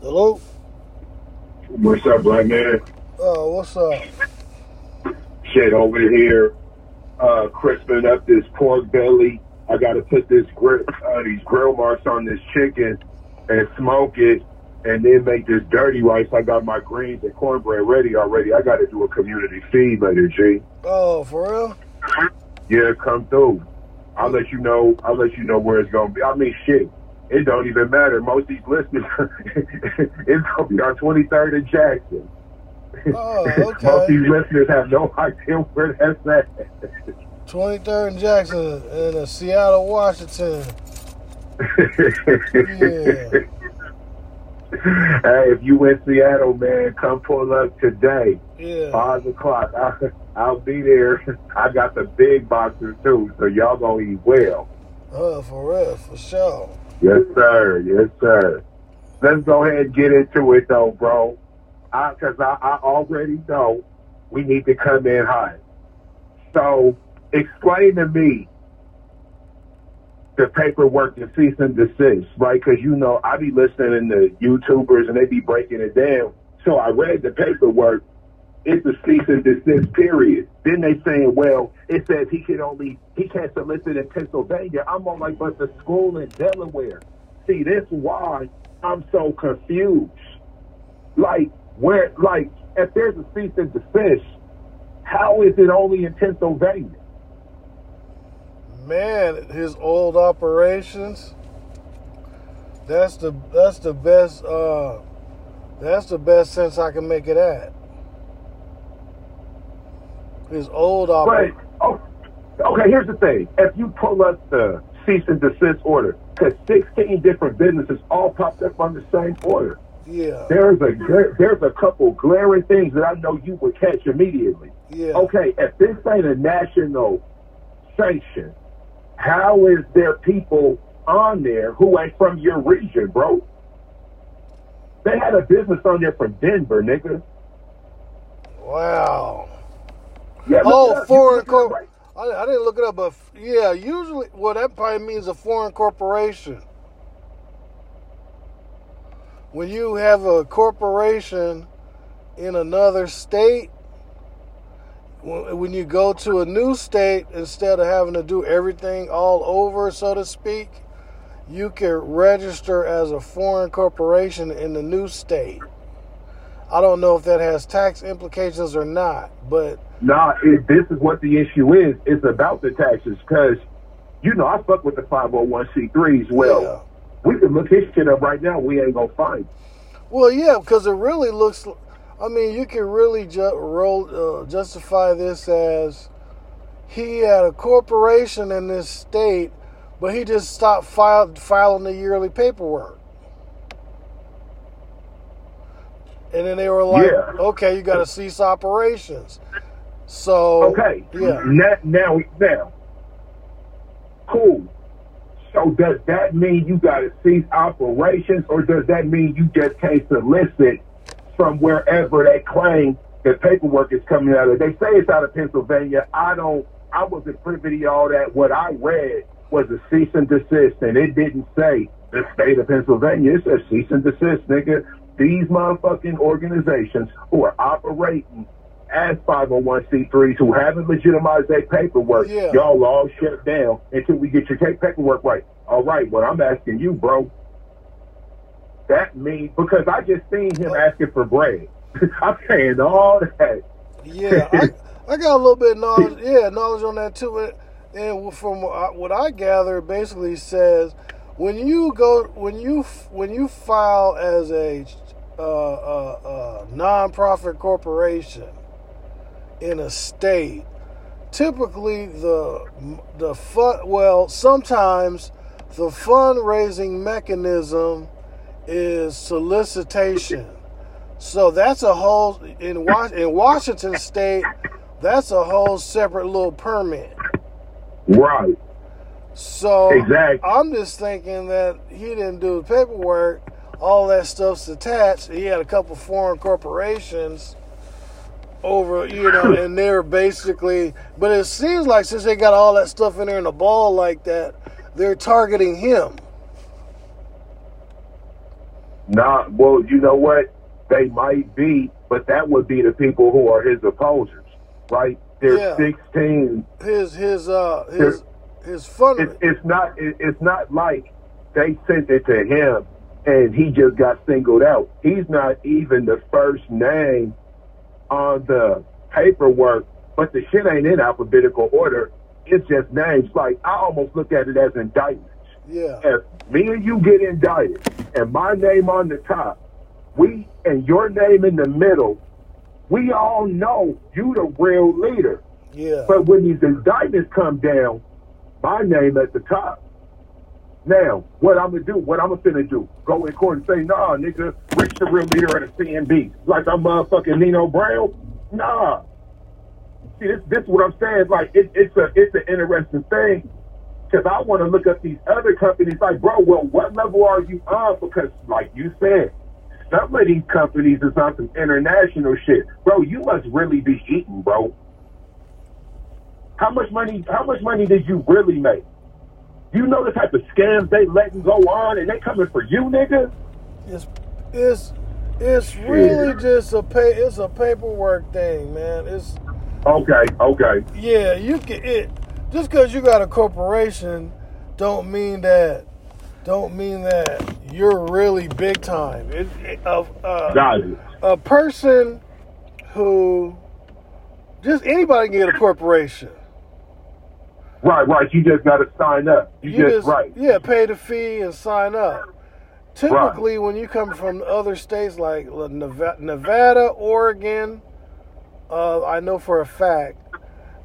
Hello? What's up, black man? Oh, what's up? Shit over here, uh, crisping up this pork belly. I got to put this grill, uh, these grill marks on this chicken and smoke it, and then make this dirty rice. I got my greens and cornbread ready already. I got to do a community feed later, G. Oh, for real? Yeah, come through. I'll let you know. I'll let you know where it's gonna be. I mean, shit. It don't even matter. Most of these listeners, it's gonna be on 23rd and Jackson. Oh, Most okay. of these listeners have no idea where that's at. 23rd and Jackson in uh, Seattle, Washington. Yeah. Hey, if you in Seattle, man, come pull up today. Yeah. Five o'clock. I, I'll be there. I got the big boxes too, so y'all gonna eat well. Oh, for real, for sure. Yes, sir. Yes, sir. Let's go ahead and get into it, though, bro. I, Cause I, I already know we need to come in hot. So, explain to me the paperwork to cease and desist, right? Because you know I be listening to YouTubers and they be breaking it down. So I read the paperwork. It's a cease and desist period. Then they saying, well, it says he can only he can't solicit in Pennsylvania. I'm on like, but the school in Delaware. See, this why I'm so confused. Like where, like if there's a cease and desist, how is it only in Pennsylvania? Man, his old operations. That's the that's the best uh that's the best sense I can make it at. His old But operation. oh, okay, here's the thing: if you pull up the cease and desist order, because 16 different businesses all popped up on the same order. Yeah. There's a there's a couple glaring things that I know you would catch immediately. Yeah. Okay, if this ain't a national sanction, how is there people on there who ain't from your region, bro? They had a business on there from Denver, nigga. Wow. Oh, yeah, Oh, foreign can look it up corp. right I, I didn't look it up, but yeah, usually, well, that probably means a foreign corporation. When you have a corporation in another state, when you go to a new state, instead of having to do everything all over, so to speak, you can register as a foreign corporation in the new state. I don't know if that has tax implications or not, but Nah, it, this is what the issue is. It's about the taxes because, you know, I fuck with the 501c3s. Well, yeah. we can look his shit up right now. We ain't gonna find. Well, yeah, because it really looks. I mean, you can really ju- roll, uh, justify this as he had a corporation in this state, but he just stopped file, filing the yearly paperwork. And then they were like, Yeah. "Okay, you got to cease operations." So Okay. yeah, Now, now, now, cool. So does that mean you got to cease operations, or does that mean you just can't solicit from wherever they claim the paperwork is coming out of? They say it's out of Pennsylvania. I don't. I wasn't privy to all that. What I read was a cease and desist, and it didn't say the state of Pennsylvania. It says cease and desist, nigga. These motherfucking organizations who are operating as 501c3s who haven't legitimized their paperwork, Yeah. y'all all shut down until we get your paperwork right. All right, what I'm asking you, bro, that means because I just seen him asking for bread. I'm saying all that. yeah, I, I got a little bit of knowledge. Yeah, knowledge on that too. And- And from what I gather, basically says when you go when you when you file as a uh, uh, uh, nonprofit corporation in a state, typically the the fun well sometimes the fundraising mechanism is solicitation. So that's a whole in Was- in Washington State. That's a whole separate little permit. Right. So Exactly. I'm just thinking that he didn't do the paperwork. All that stuff's attached. He had a couple foreign corporations over, you know, and they're basically. But it seems like since they got all that stuff in there in a ball like that, they're targeting him. Nah, well, you know what? They might be, but that would be the people who are his opposers, right? There's Yeah. 16 His his uh his his fund. it's it's not it, it's not like they sent it to him and he just got singled out. He's not even the first name on the paperwork, but the shit ain't in alphabetical order. It's just names. Like I almost look at it as indictments. yeah. If me and you get indicted and my name on the top, we and your name in the middle, we all know you the real leader. Yeah. But when these indictments come down, my name at the top. Now, what I'm gonna do, what I'm gonna finna do, go in court and say, nah, nigga, Rich the real leader of the CMB. Like I'm motherfucking Nino Brown? Nah. See, this, this is what I'm saying. Like, it, it's a, it's an interesting thing. Cause I want to look up these other companies. Like, bro, well, what level are you on? Because, like you said, some of these companies is on some international shit. Bro, you must really be eating, bro. How much money? How much money did you really make? You know the type of scams they letting go on, and they coming for you, nigga. It's it's it's really just a pay. It's a paperwork thing, man. It's Okay, okay. yeah. You can it just because you got a corporation, don't mean that don't mean that you're really big time. It, it, uh, uh, Got it. a person who just anybody can get a corporation. Right, right. You just got to sign up. You, just, right. Yeah, pay the fee and sign up. Typically, when you come from other states like Nevada, Oregon, uh, I know for a fact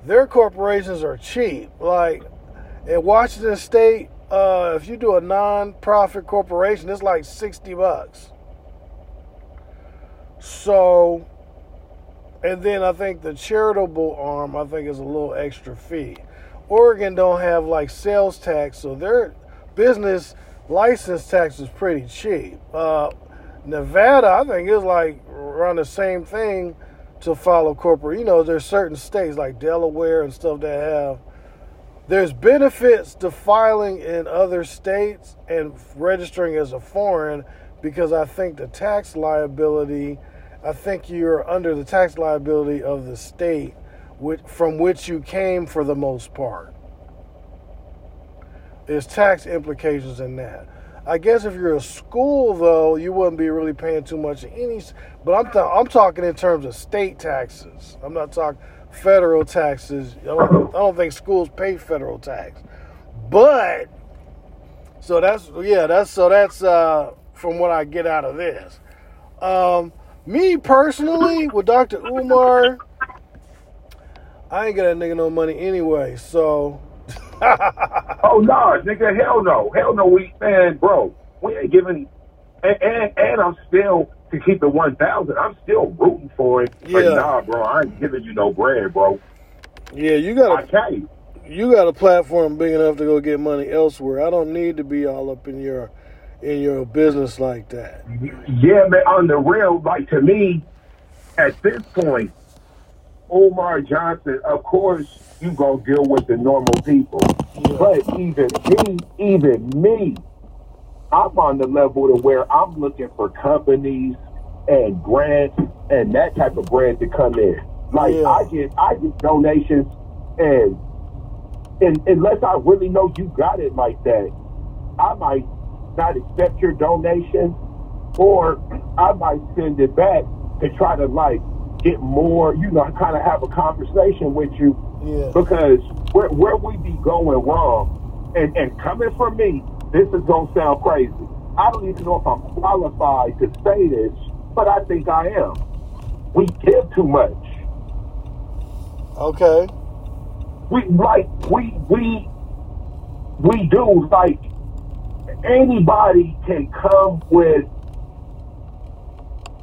their corporations are cheap. Like in Washington State, uh, if you do a non-profit corporation, it's like sixty bucks. So, and then I think the charitable arm, I think, is a little extra fee. Oregon don't have like sales tax, so their business license tax is pretty cheap. Uh, Nevada, I think, is like around the same thing to follow corporate. You know, there's certain states like Delaware and stuff that have. There's benefits to filing in other states and registering as a foreign because I think the tax liability, I think you're under the tax liability of the state which, from which you came for the most part. There's tax implications in that. I guess if you're a school, though, you wouldn't be really paying too much any. But I'm th- I'm talking in terms of state taxes. I'm not talking federal taxes. I don't, I don't think schools pay federal tax. But so that's yeah, that's so that's uh, from what I get out of this. Um, me personally, with Dr. Umar, I ain't got that nigga no money anyway. So Oh no, nigga, hell no, hell no. We man, bro, we ain't giving, and and, and I'm still to keep it one thousand. I'm still rooting for it. But Yeah. nah, bro, I ain't giving you no bread, bro. yeah, you got I a can't. you got a platform big enough to go get money elsewhere. I don't need to be all up in your in your business like that. Yeah, man, on the real, like to me, at this point, Umar Johnson, of course, you gonna deal with the normal people. Yeah. But even me, even me, I'm on the level to where I'm looking for companies and grants and that type of bread to come in. Like Yeah. I get I get donations and and unless I really know you got it like that, I might not accept your donation or I might send it back to try to like get more, you know, kind of have a conversation with you Yeah. because where where we be going wrong, and and coming from me, this is gonna sound crazy. I don't even know if I'm qualified to say this, but I think I am. We give too much. Okay. We like we we we do like anybody can come with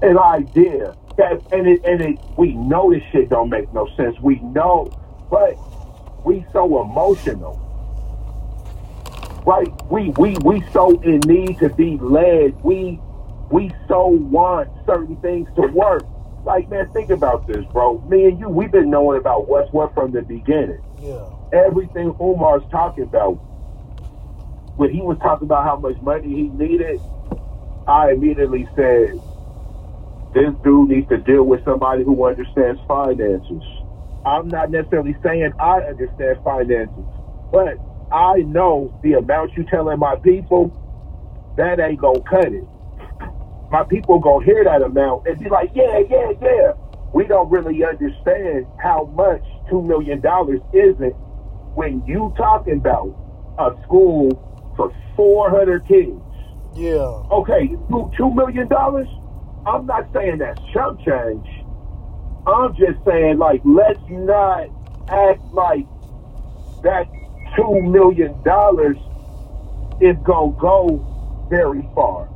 an idea that and it and it we know this shit don't make no sense. We know, but we so emotional. Right? We we we so in need to be led. We we so want certain things to work. Like man, think about this, bro. Me and you, we've been knowing about what's what from the beginning Yeah. everything Umar's talking about, when he was talking about how much money he needed, I immediately said, this dude needs to deal with somebody who understands finances. I'm not necessarily saying I understand finances, but I know the amount you telling my people, that ain't gonna cut it. My people gonna hear that amount and be like, yeah, yeah, yeah. We don't really understand how much two million dollars isn't when you talking about a school for 400 kids. Yeah. Okay, two million dollars. I'm not saying that's chump change. I'm just saying, like, let's not act like that two million dollars is gonna go very far.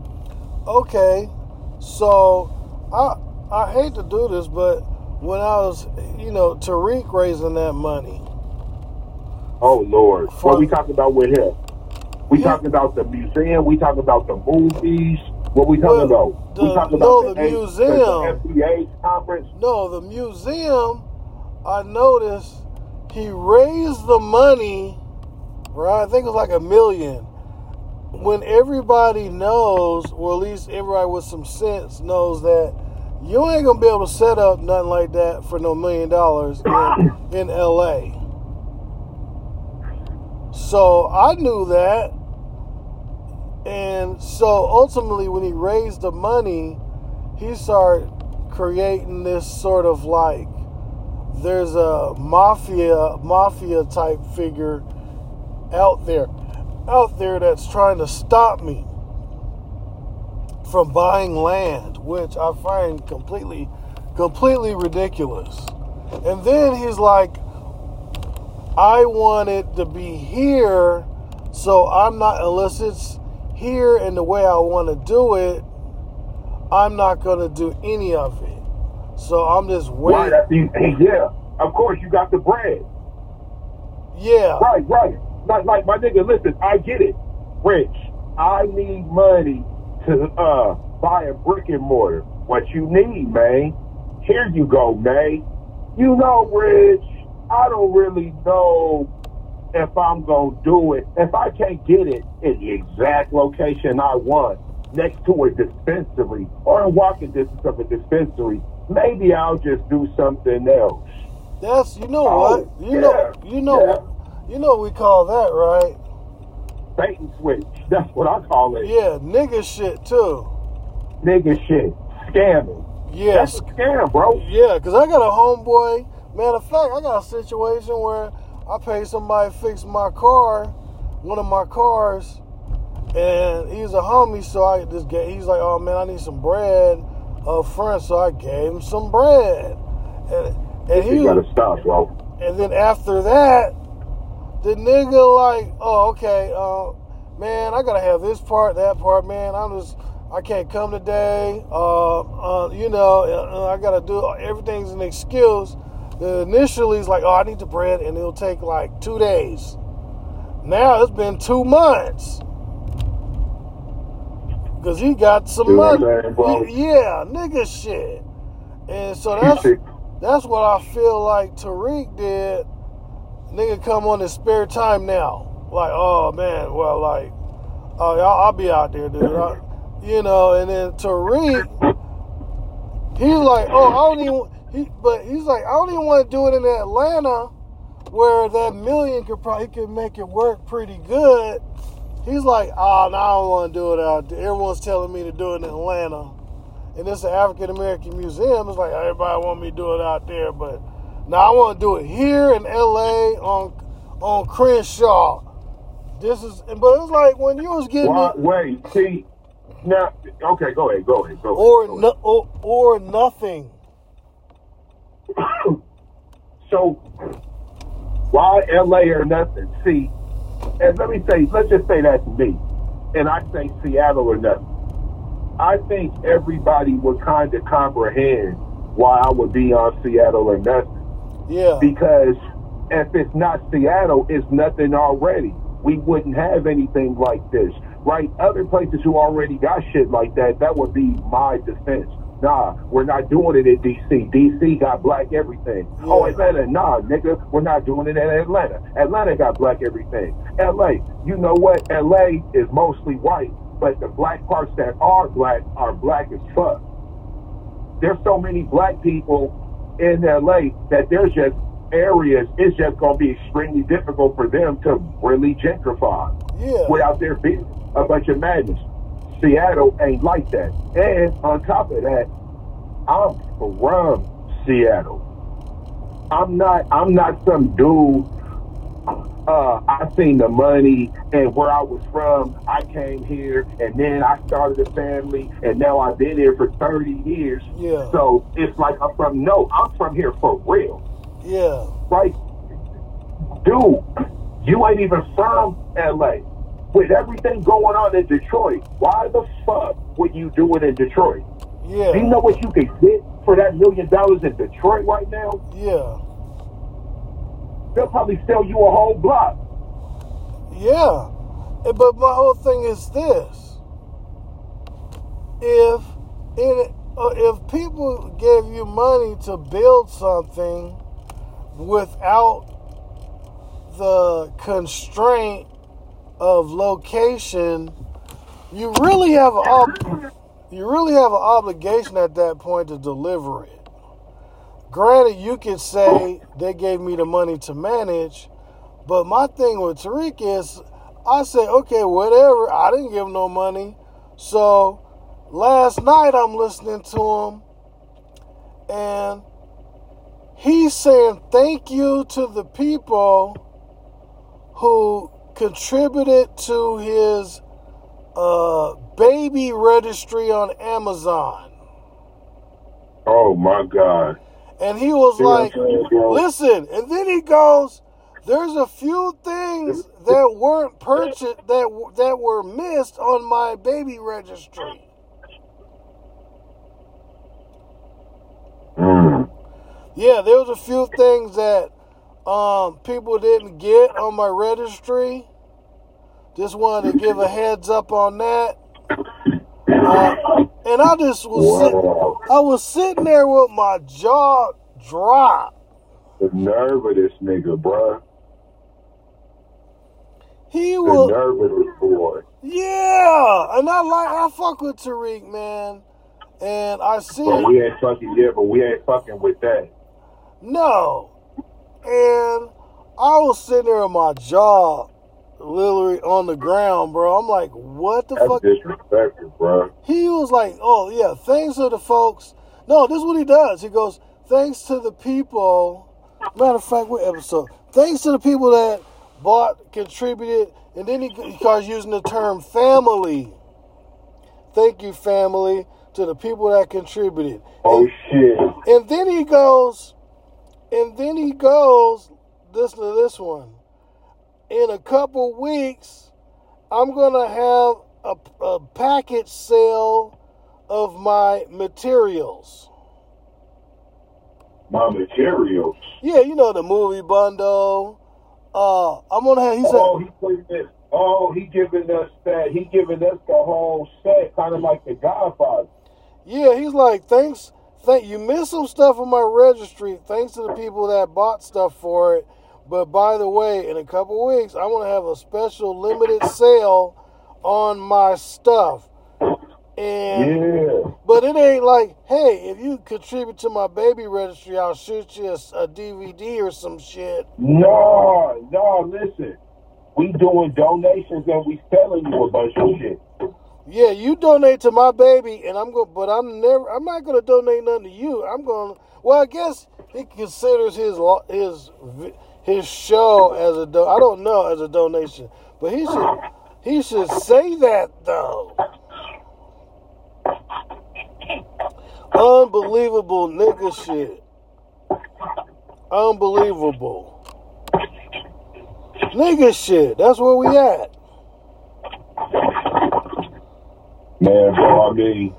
Okay, so I I hate to do this, but when I was, you know, Tariq raising that money. Oh Lord, For- what we talking about with him? We Yeah. talking about the museum. We talking about the movies. What we talking Well, about? the- we talking no, about the A- museum. the FBA conference. No, the museum. I noticed he raised the money, right? I think it was like a million. When everybody knows, or at least everybody with some sense knows that you ain't gonna be able to set up nothing like that for no million dollars in, in LA. So I knew that. And so ultimately, when he raised the money, he started creating this sort of like there's a mafia mafia type figure out there out there that's trying to stop me from buying land which i find completely completely ridiculous. And then he's like i want it to be here so i'm not it's here and the way i want to do it i'm not going to do any of it so i'm just waiting Right you, yeah, of course you got the bread. yeah Right, right. Like, like my nigga, listen, I get it. Rich, I need money to uh buy a brick and mortar. What you need, man? Here you go, man. You know, Rich, I don't really know if I'm gonna do it. If I can't get it in the exact location I want, next to a dispensary or in walking distance of a dispensary, maybe I'll just do something else. That's you know Oh, what you know you know you know what we call that right? Bait and switch. That's what I call it. Yeah, nigga shit too. nigga shit, scamming. Yeah. That's a scam, bro. yeah, cause I got a homeboy. Matter of fact, I got a situation where I paid somebody to fix my car, one of my cars, and he's a homie. So I just get. He's like, "Oh man, I need some bread up front." So I gave him some bread, and and he You gotta stop, bro. And then after that, the nigga like, oh, okay, uh, man, I gotta have this part, that part, man. I'm just, I can't come today. Uh, uh, you know, uh, I gotta do everything's an excuse. Then initially, he's like, oh, I need the bread, and it'll take like two days. Now it's been two months. Cause he got some money. Yeah, nigga shit. And so that's that's what I feel like Tariq did. Nigga come on his spare time now. Like, oh man, well, like, oh, I'll, I'll be out there, dude. I- you know, and then Tariq, he's like, oh, I don't even, he, but he's like, I don't even want to do it in Atlanta where that million could probably could make it work pretty good. He's like, ah, oh, no, I don't want to do it out there. Everyone's telling me to do it in Atlanta and it's an African American museum. It's like everybody want me to do it out there, but now I want to do it here in L.A. on on Crenshaw. This is, but it's like when you was getting it, wait, see, now, okay, go ahead, go ahead, go or ahead. no, or, or nothing. so, why LA or nothing? See, and let me say, let's just say that's me, and I say Seattle or nothing. I think everybody would kind of comprehend why I would be on Seattle or nothing. Yeah, because if it's not Seattle, it's nothing already. We wouldn't have anything like this, right? Other places who already got shit like that, that would be my defense. Nah, we're not doing it in DC. DC got black everything. Oh, Yeah. Atlanta, nah, nigga, we're not doing it in Atlanta. Atlanta got black everything. LA, you know what? LA is mostly white, but the black parts that are black are black as fuck. There's so many black people in LA that there's just areas, it's just going to be extremely difficult for them to really gentrify Yeah. without there being a bunch of madness. Seattle ain't like that. And on top of that, I'm from Seattle. I'm not I'm not some dude uh, I seen the money and where I was from. I came here and then I started a family and now I've been here for 30 years. Yeah. So it's like I'm from, no, I'm from here for real. Yeah. Like, dude, you ain't even from LA. With everything going on in Detroit, why the fuck would you do it in Detroit? Yeah. Do you know what you could get for that million dollars in Detroit right now? Yeah. They'll probably sell you a whole block. Yeah. Eh, But my whole thing is this. If uh, if people gave you money to build something without the constraint of location, you really have a you really have an obligation at that point to deliver it. Granted, you could say they gave me the money to manage, but my thing with Tariq is, I say, okay, whatever. I didn't give him no money. So last night I'm listening to him, and he's saying thank you to the people who contributed to his uh, baby registry on Amazon. Oh my God. And he was like, listen, and then he goes, there's a few things that weren't purchased that that were missed on my baby registry. Mm. Yeah, there was a few things that um, people didn't get on my registry. Just wanted to give a heads up on that. Uh, and I just was sit, I was sitting there with my jaw dropped. The nerve of this nigga, bruh. He The was nerve of this boy. Yeah, and I like I fuck with Tariq, man, and I see But we ain't fucking yeah, but we ain't fucking with that. no, and I was sitting there with my jaw literally on the ground, bro. I'm like, what the That's fuck? disrespectful, bruh. He was like, oh yeah, thanks to the folks. No, this is what he does. He goes, thanks to the people. Matter of fact, what episode? Thanks to the people that bought, contributed, and then he, he starts using the term family. Thank you, family, to the people that contributed. Oh shit. And then he goes, and then he goes, listen to this one. In a couple weeks, I'm going to have a, a package sale of my materials. My materials. Yeah, you know, the movie bundle. Uh, I'm going to have, he said, Oh, he putting this. Oh, he giving us that. He giving us the whole set, kind of like the Godfather. Yeah, he's like, thanks. Thank you missed some stuff on my registry. Thanks to the people that bought stuff for it. But by the way, in a couple weeks, I want to have a special limited sale on my stuff. And Yeah. but it ain't like, hey, if you contribute to my baby registry, I'll shoot you a, a DVD or some shit. No, no. Listen, we doing donations and we selling you a bunch of shit. Yeah, you donate to my baby, and I'm going, but I'm never, I'm not going to donate nothing to you. I'm going. Well, I guess he considers his his his show as a do. I don't know as a donation, but he should he should say that though. Unbelievable nigga shit. Unbelievable. Nigga shit. That's where we at. Man, bro, I mean,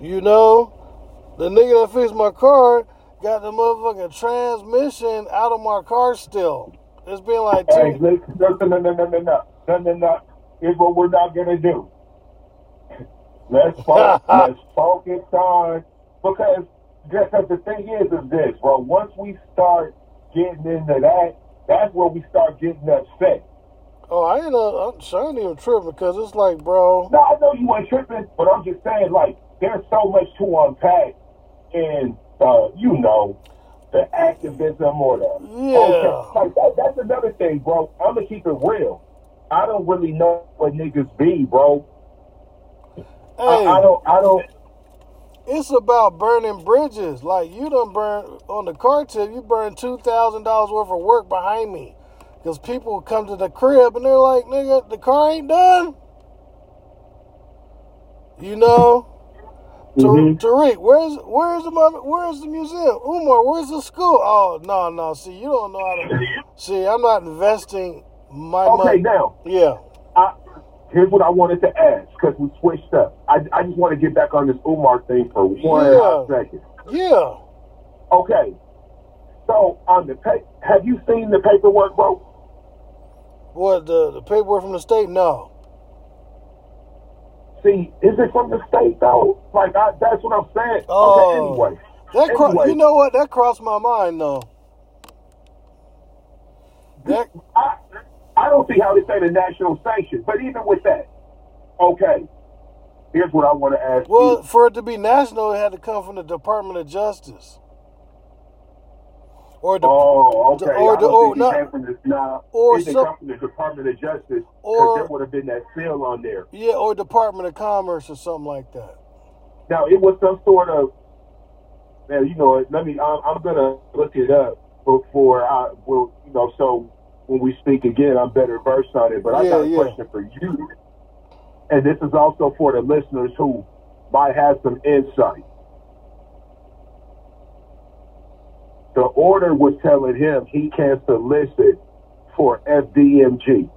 You know, the nigga that fixed my car got the motherfucking transmission out of my car still. It's been like hey, two. listen, no, no, no, no, no, no, no, no, no, no. Here's what we're not gonna do. Let's focus, let's focus on because because the thing is is this, bro. Once we start getting into that, that's where we start getting upset. Oh, I ain't, uh, I'm, sure I ain't even tripping because it's like, bro. No, I know you ain't tripping, but I'm just saying, like, there's so much to unpack in, uh, you know, the activism or the Yeah. okay, like that, that's another thing, bro. I'm gonna keep it real. I don't really know what niggas be, bro. Hey, I, I don't. I don't. it's about burning bridges. Like you done burn on the car tip, you burn two thousand dollars worth of work behind me. Because people come to the crib and they're like, nigga, the car ain't done. You know? Mhm. Tariq, where's where's the mother where's the museum? Umar, where's the school? Oh no, no, see you don't know how to see I'm not investing my Okay, money. now Yeah. I, here's what I wanted to ask because we switched up. I, I just want to get back on this Umar thing for one Yeah. second. Yeah. Okay, so on the pa- have you seen the paperwork, bro? What the, the paperwork from the state? No. See, is it from the state though? Like I, that's what I'm saying. Oh. Okay, anyway. That cro- Anyway. you know what? That crossed my mind though. That I, I don't see how this ain't a national sanction, but even with that, okay. Here's what I want to ask well, you. for it to be national, it had to come from the Department of Justice. Or the Oh, okay. the- or the- or not- from this. Nah, or some- the Department of Justice because Or- there would have been that seal on there. yeah, or Department of Commerce or something like that. Now it was some sort of. Man, you know, let me. I'm, I'm gonna look it up before I will. You know, so when we speak again, I'm better versed on it. But I Yeah, got a yeah. question for you, and this is also for the listeners who might have some insight. The order was telling him he can't solicit for FDMG.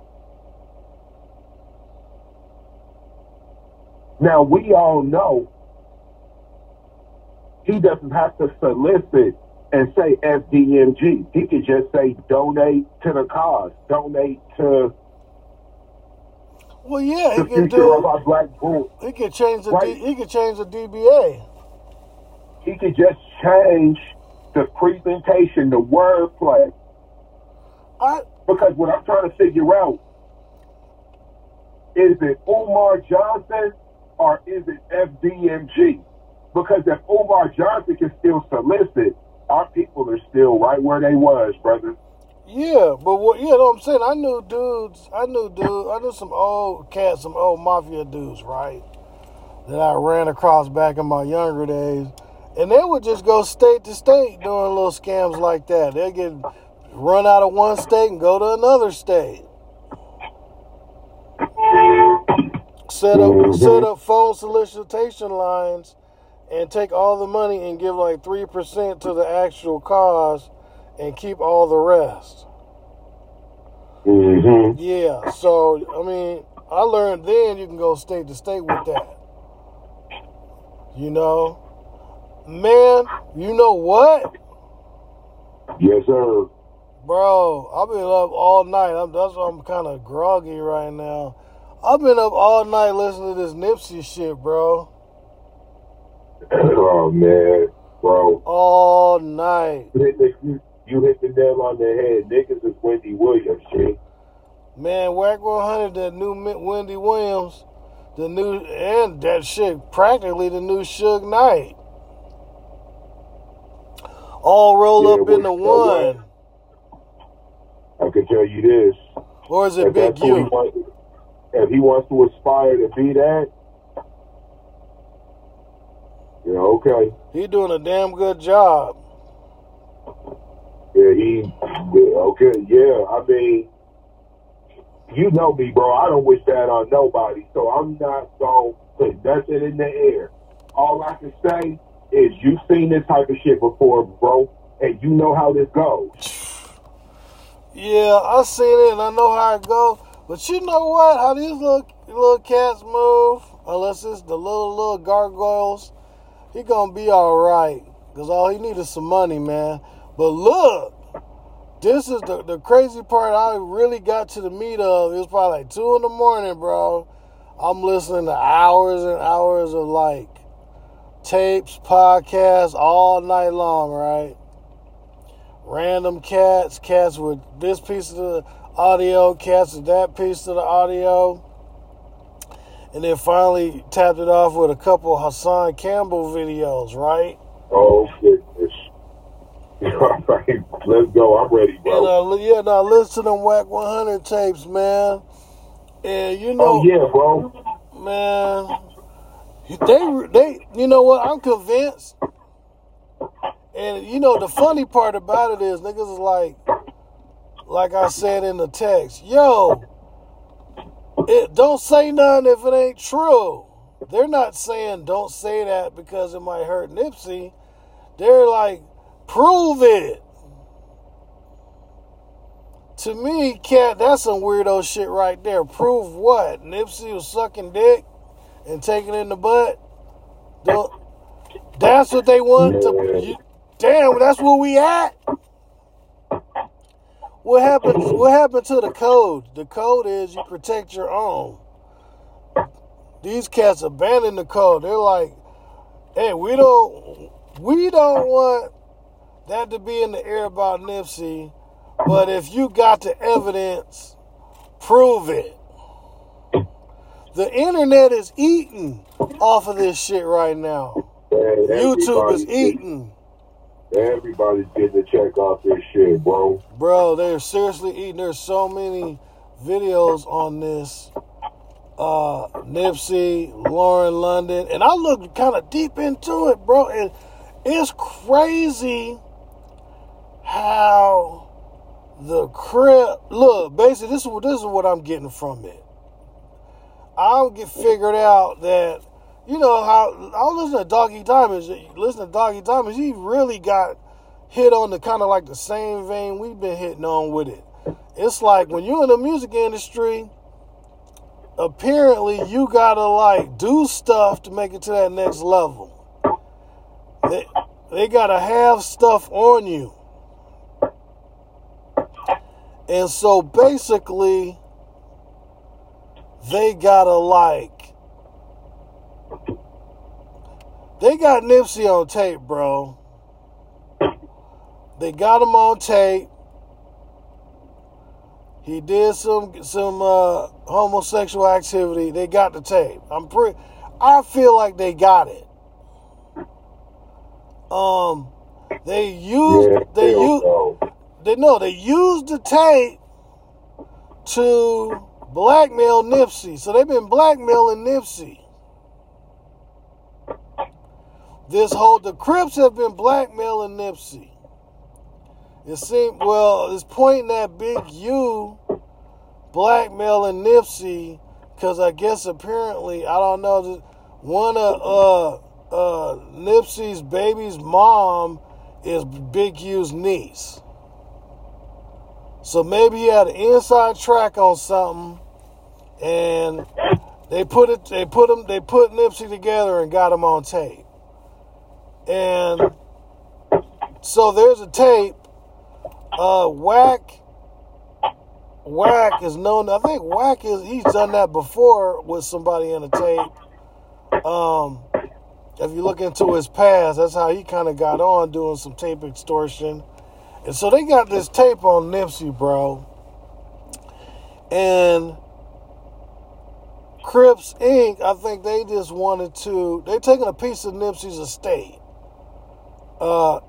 Now we all know he doesn't have to solicit and say FDMG. He could just say donate to the cause, donate to Well, yeah, he can of do. our black boom. He could change the Right. D, he could change the DBA. He could just change the presentation, the wordplay. I Because what I'm trying to figure out is it Umar Johnson or is it FDMG? Because if Umar Johnson can still solicit, our people are still right where they was, brother. yeah, but what? Yeah, know what I'm saying. I knew dudes. I knew dudes. I knew some old cats, some old mafia dudes, right? That I ran across back in my younger days, and they would just go state to state doing little scams like that. They get run out of one state and go to another state. Set up set up phone solicitation lines and take all the money and give like three percent to the actual cause and keep all the rest. Mm-hmm. Yeah, so I mean, I learned then you can go state to state with that. You know, man, you know what, Yes, sir. bro? I've been up all night. I'm, that's why I'm kind of groggy right now. I've been up all night listening to this Nipsey shit, bro. oh man, bro. All night, You hit, the, you, you hit the nail on the head. Niggas is Wendy Williams, shit. man. Wack 100, that new Wendy Williams, the new and that shit practically the new Suge Knight. All roll Yeah, up into one. I can tell you this. Or is it If Big that's he U? wants, if he wants to aspire to be that, yeah, okay. He doing a damn good job. Yeah, he, yeah, okay, yeah. I mean, you know me, bro. I don't wish that on nobody, so I'm not gonna put nothing in the air. All I can say is you've seen this type of shit before, bro, and you know how this goes. Yeah, I seen it and I know how it go. But you know what? How these little little cats move, unless it's the little little gargoyles, he gonna be all right. Cause all he need is some money, man. But look, this is the the crazy part. I really got to the meat of. It was probably like two in the morning, bro. I'm listening to hours and hours of like tapes, podcasts all night long, right? random cats, cats with this piece of the audio, cats with that piece of the audio, and then finally tapped it off with a couple Hassan Campbell videos, right? Oh goodness. All right, let's go. I'm ready, bro. And uh, yeah, now listen to them Wack 100 tapes, man. And you know, oh yeah, bro. man, they they, you know what? I'm convinced. And you know, the funny part about it is, niggas is like, like I said in the text, yo, it don't say nothing if it ain't true. They're not saying don't say that because it might hurt Nipsey. They're like, prove it. To me, cat, that's some weirdo shit right there. Prove what? Nipsey was sucking dick and taking it in the butt. Don't, that's what they want to. You, damn, that's where we at. What happened? What happened to the code? The code is you protect your own. These cats abandon the code. They're like, hey, we don't, we don't want that to be in the air about Nipsey. But if you got the evidence, prove it. The internet is eating off of this shit right now. Man, YouTube is eating. Everybody's getting a check off this shit, bro. Bro, they're seriously eating. There's so many videos on this. Uh, Nipsey, Lauren London, and I looked kind of deep into it, bro. And it's crazy how the crib. Look, basically, this is what this is what I'm getting from it. I'll get figured out that you know how I was listening to Doggy Diamonds. Listen to Doggy Diamonds. He really got hit on the kind of like the same vein we've been hitting on with it. It's like when you're in the music industry, apparently you gotta like do stuff to make it to that next level. They, they gotta have stuff on you. And so basically, they gotta like, they got Nipsey on tape, bro. They got him on tape. He did some some uh, homosexual activity. They got the tape. I'm pretty. I feel like they got it. Um, they used Yeah, they hell used they no they used the tape to blackmail Nipsey. So they've been blackmailing Nipsey. This whole the Crips have been blackmailing Nipsey. It seems well, it's pointing at Big U blackmailing Nipsey because I guess apparently I don't know one of uh uh Nipsey's baby's mom is Big U's niece. So maybe he had an inside track on something, and they put it. They put him. They put Nipsey together and got him on tape. And so there's a tape. Uh, Wack. Wack is known. I think Wack is. He's done that before with somebody in a tape. Um, if you look into his past, that's how he kind of got on doing some tape extortion. And so they got this tape on Nipsey, bro. And Crips Inc., I think they just wanted to, they taking a piece of Nipsey's estate. Uh,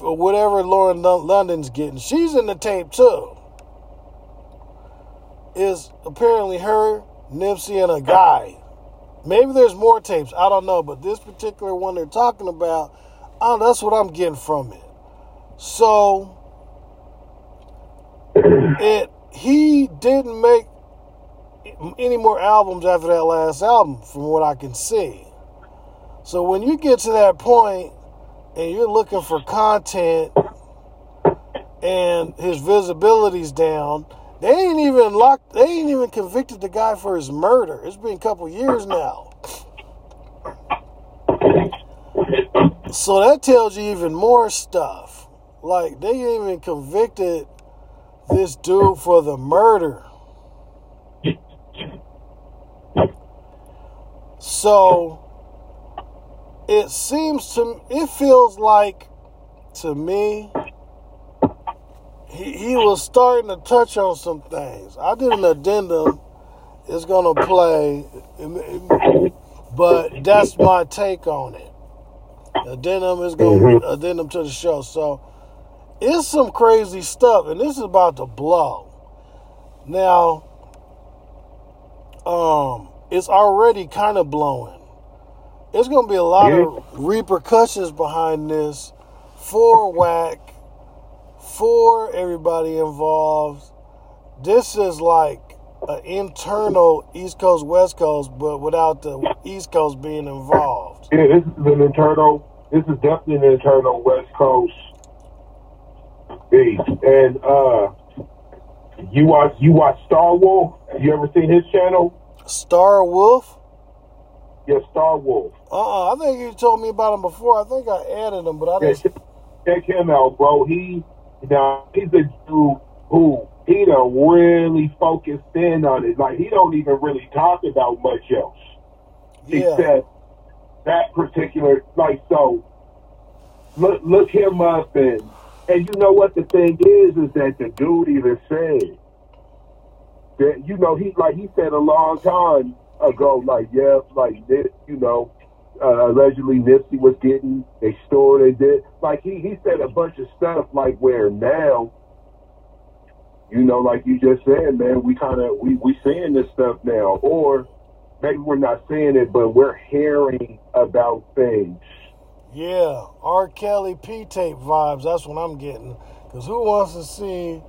whatever Lauren London's getting. She's in the tape too. Is apparently her, Nipsey, and a guy. Maybe there's more tapes. I don't know. But this particular one they're talking about, uh, that's what I'm getting from it. So it he didn't make any more albums after that last album from what I can see. So when you get to that point and you're looking for content and his visibility's down, they ain't even locked they ain't even convicted the guy for his murder. It's been a couple years now. So that tells you even more stuff. Like they ain't even convicted this dude for the murder. So it seems to it feels like to me he, he was starting to touch on some things. I did an addendum. It's gonna play, but that's my take on it. Addendum is gonna Mhm. addendum to the show. So it's some crazy stuff, and this is about to blow. Now, um, it's already kind of blowing. There's gonna be a lot of repercussions behind this for Wack, for everybody involved. This is like an internal East Coast West Coast, but without the East Coast being involved. Yeah, this is an internal. This is definitely an internal West Coast And uh, you watch you watch Star Wolf? You ever seen his channel? Star Wolf. Yeah, Star Wolf. Uh, uh I think you told me about him before. I think I added him, but I didn't. check, check him out, bro. He now he's a dude who he done really focused in on it. Like he don't even really talk about much else. Yeah, except that particular like so look look him up and and you know what the thing is is that the dude even said that you know he like he said a long time ago like yeah like this you know uh, allegedly Nipsey was getting extorted did like he he said a bunch of stuff like where now you know like you just said man we kind of we we seeing this stuff now or maybe we're not seeing it, but we're hearing about things. Yeah. R. Kelly P tape vibes. That's what I'm getting. Cause who wants to see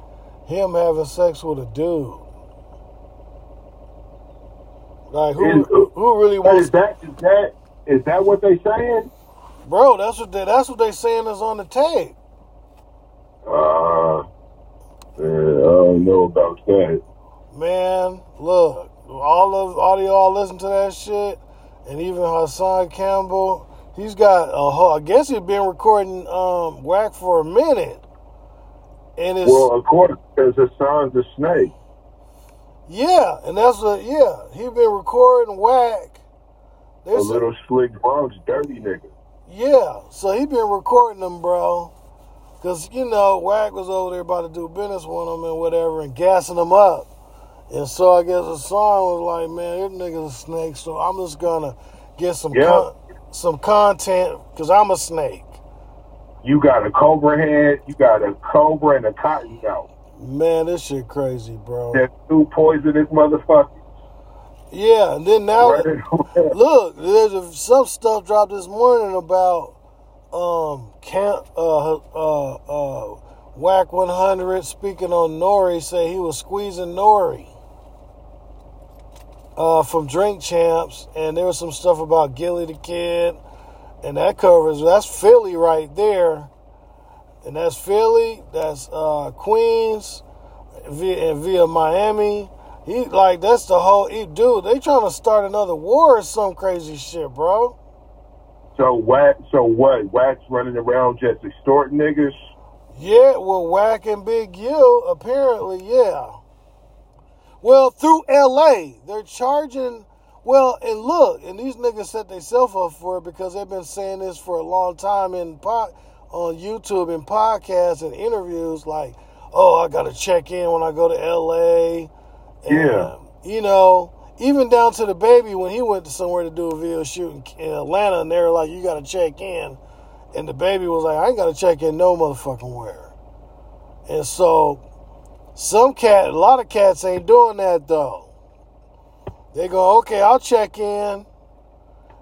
him having sex with a dude? Like who? Is- Who really wants? is that is that is that what they saying? Bro, that's what they, that's what they saying is on the tape. Uh, yeah, I don't know about that. Man, look, all of all of y'all listen to that shit, and even Hassan Campbell, he's got a whole. I guess he's been recording um Wack for a minute, and it's Well, of course, because Hassan's a snake. yeah, and that's a yeah. He's been recording Wack. A There's little slick Bronx dirty nigga. yeah, so he been recording them, bro. Cause you know Wack was over there about to do business with him and whatever, and gassing him up. And so I guess Hassan was like, "Man, this nigga's a snake, so I'm just gonna get some Yeah. con- some content because I'm a snake." You got a cobra head, you got a cobra and a cotton mouth. Man, this shit crazy, bro. That two poisonous motherfuckers. Yeah, and then now Right? look, there's a, some stuff dropped this morning about um camp uh uh uh Wack 100 speaking on Nori say he was squeezing Nori uh from Drink Champs and there was some stuff about Gillie Da Kid and that covers that's Philly right there and that's Philly that's uh Queens via and via Miami he like that's the whole he, dude they trying to start another war or some crazy shit bro so what? So what? Wack's running around just extorting niggas. Yeah, well, Wack and Big U, apparently, yeah. Well, through LA, they're charging. Well, and look, and these niggas set themselves up for it because they've been saying this for a long time in pod, on YouTube and podcasts and interviews. Like, oh, I gotta check in when I go to LA. And, Yeah. You know, even down to the baby when he went to somewhere to do a video shoot in, in Atlanta, and they were like, you gotta check in. And the baby was like, I ain't gotta check in no motherfucking where. And so some cat a lot of cats ain't doing that though. They go, okay, I'll check in.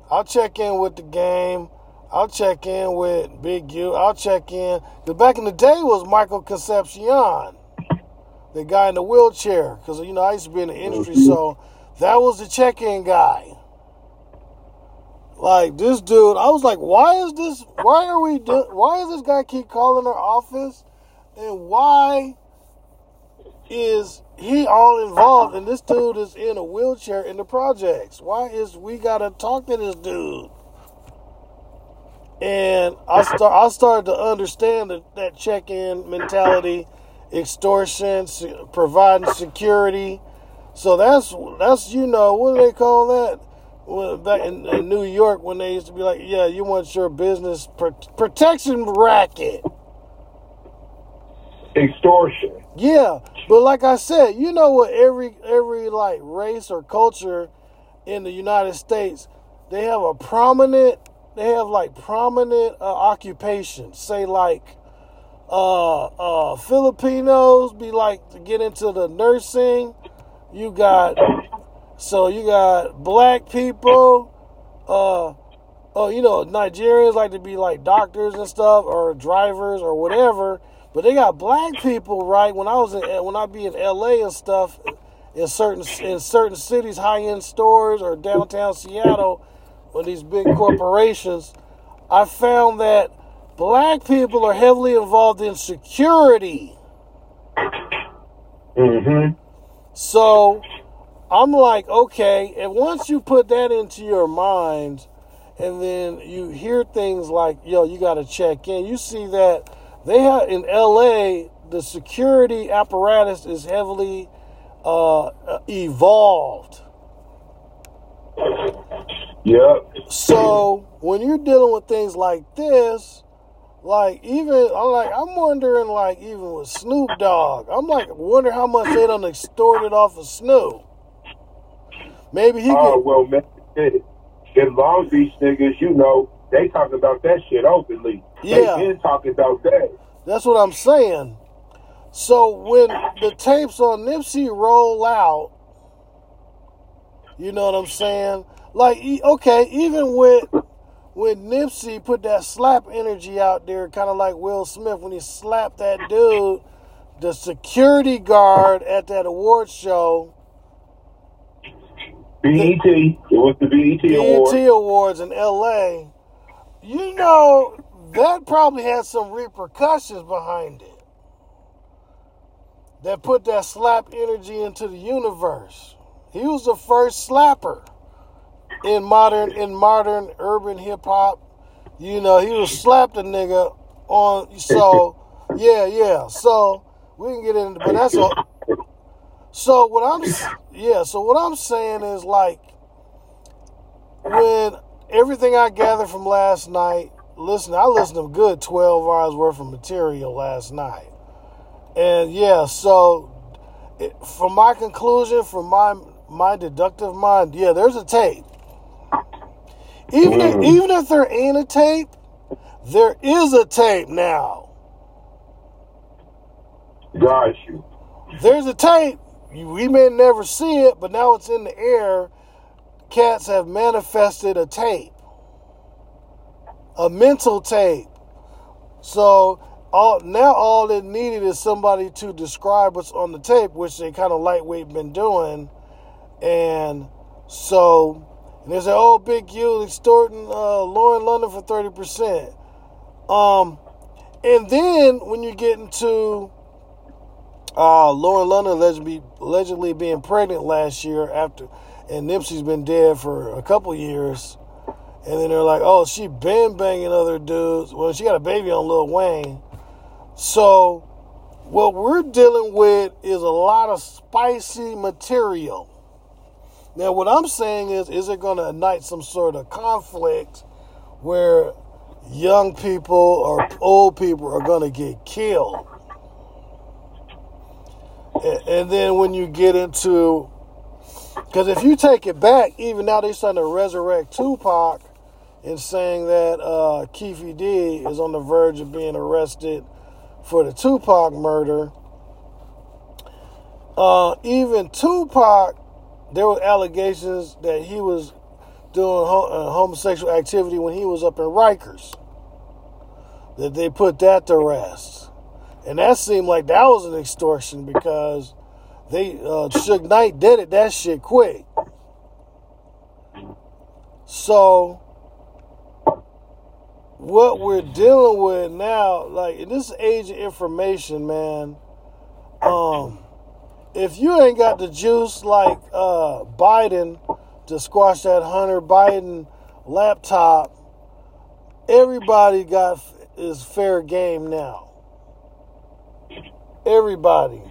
I'll check in with the game. I'll check in with Big U. I'll check in. Cause back in the day was Michael Concepcion, the guy in the wheelchair. Cause you know I used to be in the industry, mm-hmm. so that was the check-in guy. Like this dude, I was like, why is this? Why are we? Do, why is this guy keep calling our office? And why is he all involved? And this dude is in a wheelchair in the projects. Why is we gotta talk to this dude? And I start, I started to understand that, that check-in mentality, extortion, providing security. So that's that's you know what do they call that? Back in, in New York, when they used to be like, yeah, you want your business pro- protection racket. extortion. Yeah, but like I said, you know what? Every every like race or culture in the United States, they have a prominent. They have like prominent uh, occupations. Say like uh, uh, Filipinos be like to get into the nursing. You got so you got black people. Uh, oh, you know Nigerians like to be like doctors and stuff, or drivers or whatever. But they got black people, right? When I was in, when I be in L.A. and stuff, in certain in certain cities, high end stores or downtown Seattle, or these big corporations, I found that black people are heavily involved in security. Mm-hmm. So I'm like, okay, and once you put that into your mind, and then you hear things like, yo, you got to check in, you see that they have in LA, the security apparatus is heavily uh, evolved. Yep. So when you're dealing with things like this, like even I'm like I'm wondering like even with Snoop Dogg, I'm like wonder how much they done extorted off of Snoop. Maybe he Oh could. well, man, them Long Beach niggas, you know, they talking about that shit openly. Yeah. They been talking about that. That's what I'm saying. So when the tapes on Nipsey roll out, you know what I'm saying? Like, okay, even with when Nipsey put that slap energy out there, kind of like Will Smith when he slapped that dude, the security guard at that award show, BET, it was the BET, BET award. Awards in LA, you know, that probably had some repercussions behind it. That put that slap energy into the universe. He was the first slapper in modern in modern urban hip hop. You know, he was slapped a nigga on so yeah, yeah. So we can get into but that's a so what I'm yeah, so what I'm saying is like when everything I gathered from last night, listen, I listened to a good 12 hours worth of material last night. And yeah, so it, from my conclusion, from my my deductive mind, yeah, there's a tape. Even if, Mm. even if there ain't a tape, there is a tape now. Got you. There's a tape. We may never see it, but now it's in the air. Cats have manifested a tape, a mental tape. So all now all it needed is somebody to describe what's on the tape, which they kind of lightweight been doing, and so and they say, "Oh, Big U extorting uh, Lauren London for thirty percent." Um, and then when you get into uh, Lauren London allegedly, allegedly being pregnant last year after, and Nipsey's been dead for a couple years. And then they're like, oh, she been banging other dudes. Well, she got a baby on Lil Wayne. So, what we're dealing with is a lot of spicy material. Now, what I'm saying is, is it going to ignite some sort of conflict where young people or old people are going to get killed? And, and then when you get into, because if you take it back, even now they're starting to resurrect Tupac and saying that uh, Keefe D is on the verge of being arrested for the Tupac murder. Uh, even Tupac, there were allegations that he was doing uh, homosexual activity when he was up in Rikers. That they put that to rest. And that seemed like that was an extortion because they uh Suge Knight did it that shit quick. So what we're dealing with now, like in this age of information, man, um, if you ain't got the juice like uh Biden to squash that Hunter Biden laptop, everybody got is fair game now. Everybody.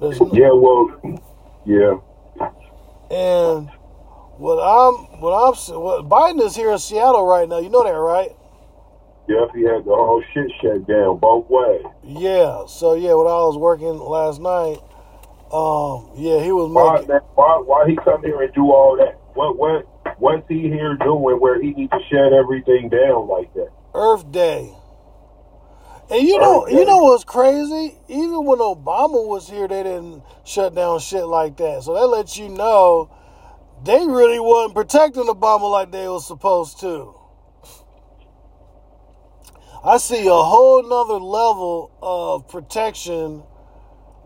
There's no, Yeah, well, yeah. and what I'm what I'm what Biden is here in Seattle right now. You know that, right? Yep, he had the whole shit shut down both ways. Yeah. So yeah, when I was working last night, um, yeah, he was Why, making. man, why, why he come here and do all that? What, what, what's he here doing where he need to shut everything down like that? Earth Day. And you know, you know what's crazy? Even when Obama was here, they didn't shut down shit like that. So that lets you know they really wasn't protecting Obama like they was supposed to. I see a whole nother level of protection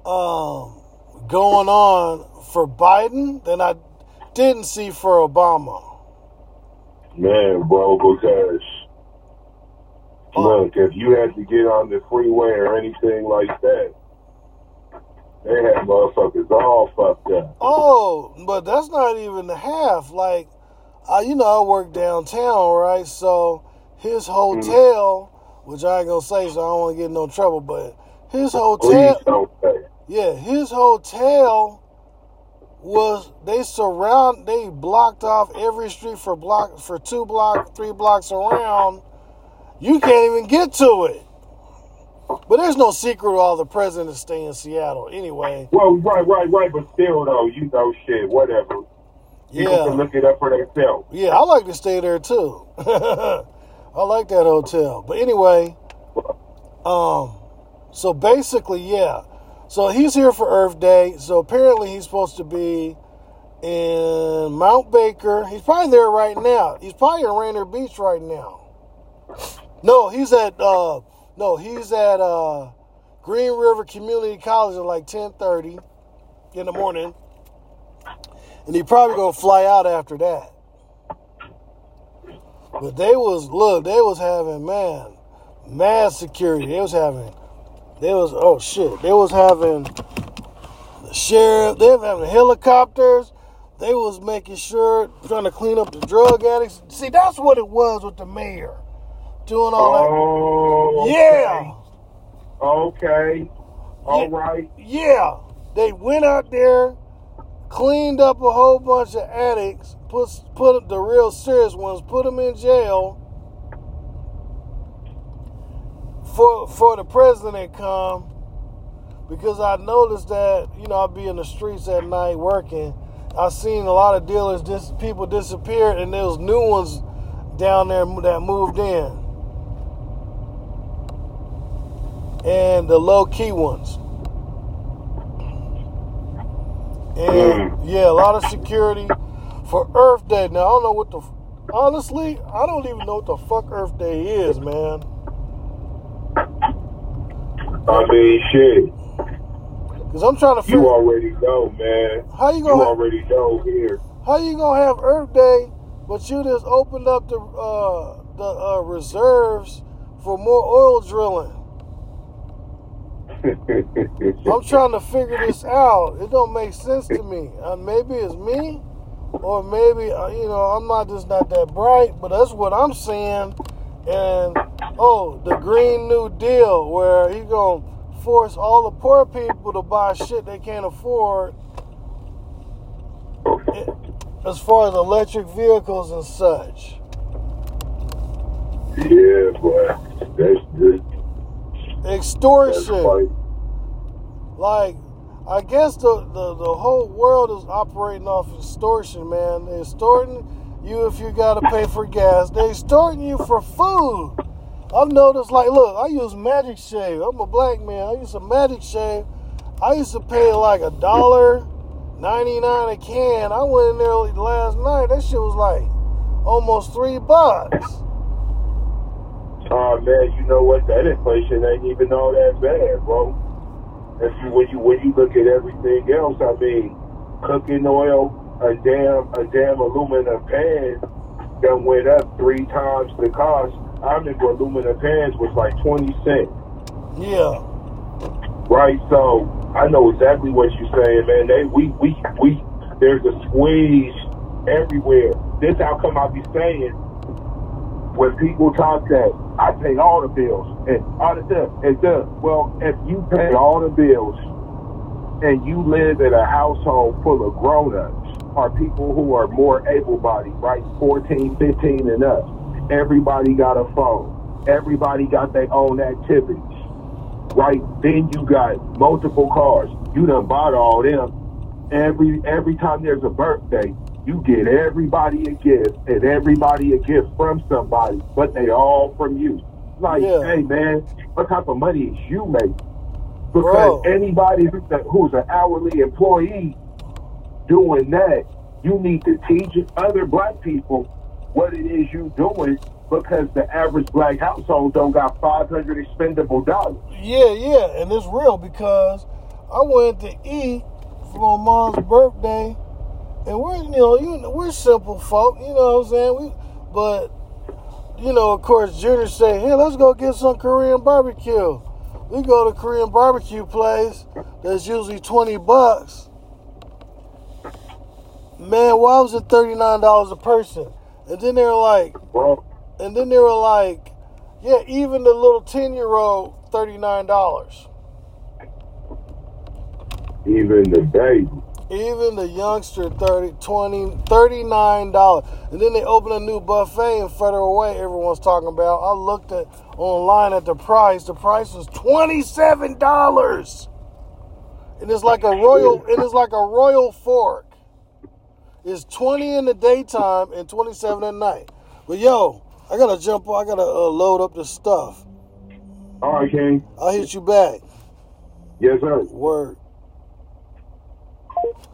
um, going on for Biden than I didn't see for Obama. Man, bro, because. Look, if you had to get on the freeway or anything like that, they had motherfuckers all fucked up. Oh, but that's not even the half. Like, I, you know, I work downtown, right? So his hotel, which I ain't gonna say, so I don't want to get in no trouble, but his hotel, yeah, his hotel was they surround, they blocked off every street for block for two block, three blocks around. You can't even get to it. But there's no secret all the presidents stay in Seattle anyway. Well, right, right, right, but still, though, you know, shit, whatever. People Yeah. can look it up for themselves. Yeah, I like to stay there too. I like that hotel. But anyway, um, so basically, yeah. So he's here for Earth Day. So apparently he's supposed to be in Mount Baker. He's probably there right now. He's probably in Rainier Beach right now. No, he's at uh no, he's at uh Green River Community College at like ten thirty in the morning. And he probably gonna fly out after that. But they was look, they was having man, mad security. They was having they was oh shit. They was having the sheriff, they was having helicopters. They was making sure trying to clean up the drug addicts. See, that's what it was with the mayor. Doing all Oh, that. Yeah. Okay. All Yeah. right. Yeah, they went out there, cleaned up a whole bunch of addicts, put put the real serious ones, put them in jail. For for the president come, because I noticed that you know I'd be in the streets at night working. I seen a lot of dealers, dis- people disappeared, and there was new ones down there that moved in, and the low key ones. And yeah, a lot of security for Earth Day. Now I don't know what the honestly, I don't even know what the fuck Earth Day is, man. I mean, shit. Cause I'm trying to figure You already know, man. how you gonna You already know here. how you gonna have Earth Day, but you just opened up the uh, the uh, reserves for more oil drilling. I'm trying to figure this out. It don't make sense to me. Uh, maybe it's me, or maybe uh, you know I'm not just not that bright. But that's what I'm seeing. And oh, the Green New Deal, where he's gonna force all the poor people to buy shit they can't afford, as far as electric vehicles and such. yeah, boy. That's just Extortion. like I guess the, the, the whole world is operating off extortion, man. They're extorting you if you gotta pay for gas. They're extorting you for food. I've noticed like look, I use magic shave. I'm a black man. I use a magic shave. I used to pay like a dollar ninety nine a can. I went in there last night. That shit was like almost three bucks. Oh man, you know what? That inflation ain't even all that bad, bro. If you when you when you look at everything else, I mean, cooking oil, a damn a damn aluminum pan that went up three times the cost. I remember aluminum pans was like twenty cents, Yeah. right? So I know exactly what you're saying, man. They we we we there's a squeeze everywhere. This how come I be saying when people talk that I pay all the bills and all the stuff and stuff. Well, if you pay all the bills and you live in a household full of grown-ups or people who are more able-bodied, right, 14, 15 and up, everybody got a phone. Everybody got their own activities, right? Then you got multiple cars. You done bought all them. Every every time there's a birthday, you get everybody a gift and everybody a gift from somebody, but they all from you. Like, Yeah. hey man, what type of money is you making? Because Bro. anybody who's, a, who's an hourly employee doing that, you need to teach other black people what it is you doing because the average black household don't got 500 expendable dollars. Yeah, yeah, and it's real because I went to eat for my mom's birthday, and we're you know you know, we're simple folk, you know what I'm saying? We, but you know, of course, Junior say, "Hey, let's go get some Korean barbecue." We go to Korean barbecue place that's usually twenty bucks. Man, why was it thirty nine dollars a person? And then they're like, Bro, and then they were like, yeah, even the little 10 year old, $39. even the baby. Even the youngster, 30, 20, $39. And then they open a new buffet in Federal Way, everyone's talking about. I looked at online at the price. The price was $27. And it's like a royal, and it's like a royal fork. It's 20 in the daytime and 27 at night. But yo, I gotta jump I gotta uh, load up the stuff. All right, King. I'll hit you back. Yes, sir. Word. Thank you.